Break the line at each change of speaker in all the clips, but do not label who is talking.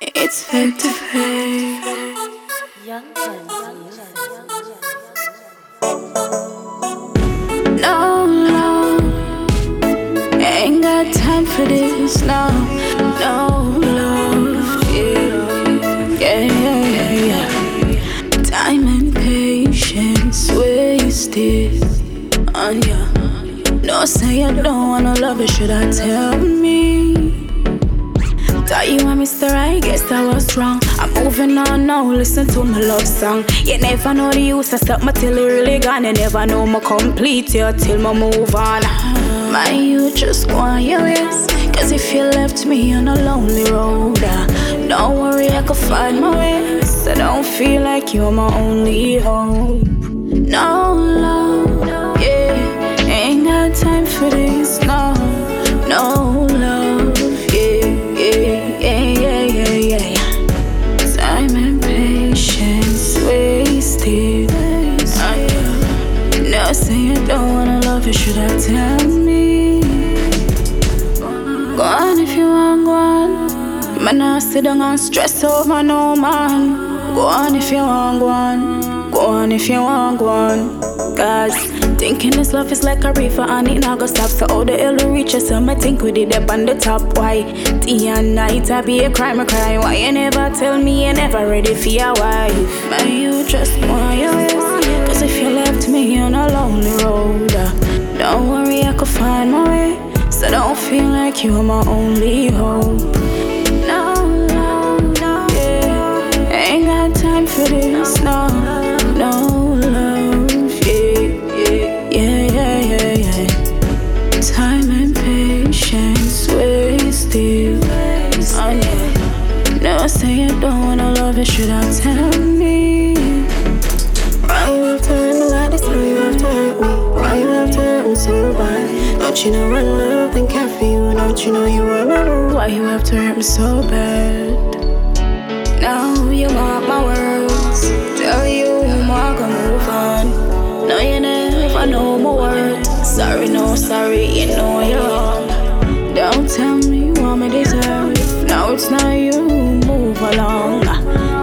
It's fake to.
Young
No, no. Ain't got time for this. No, no love. Yeah, yeah, yeah, yeah. yeah. Time and patience wasted on ya. No, say I don't wanna love it. Should I tell me? Thought you were Mr. I guess I was wrong. I'm moving on now, listen to my love song. You never know the use of stuff, my till it really gone. You never know my complete you till my move on. My you just on your ways. Cause if you left me on a lonely road, uh, don't worry, I could find my ways. I don't feel like you're my only hope. No don't wanna love you, should I tell me? Go on if you want, go on. Man, I sit down and stress over no man. Go on if you want, go on. Go on if you want, go on. Cause thinking this love is like a river and it not go stop. So all the hell will reach us, so I think we did up on the top. Why? Day and night, I be a crime, I cry. Why you never tell me you never ready for your wife? Man, you just want your. Cause if you way. So don't feel like you're my only hope. No, no, no. Yeah. Ain't got time for this. No, no love. Yeah, yeah, yeah, yeah, yeah. Time and patience wasted. Oh, yeah. No, say you don't wanna love it. Should I tell me? Don't you know you were. Why you have to hurt me so bad? Now you mark my words. Tell you I'm gonna move on. Now you never know my word. Sorry, no, sorry, you know you're wrong. Don't tell me what me deserve. Now it's not you, move along.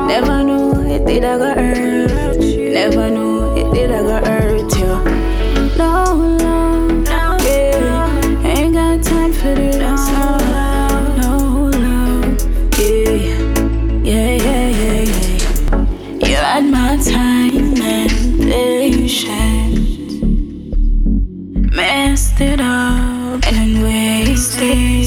Never knew it did I got hurt. Never knew it did I got hurt. time and patience. Messed it up and wasted.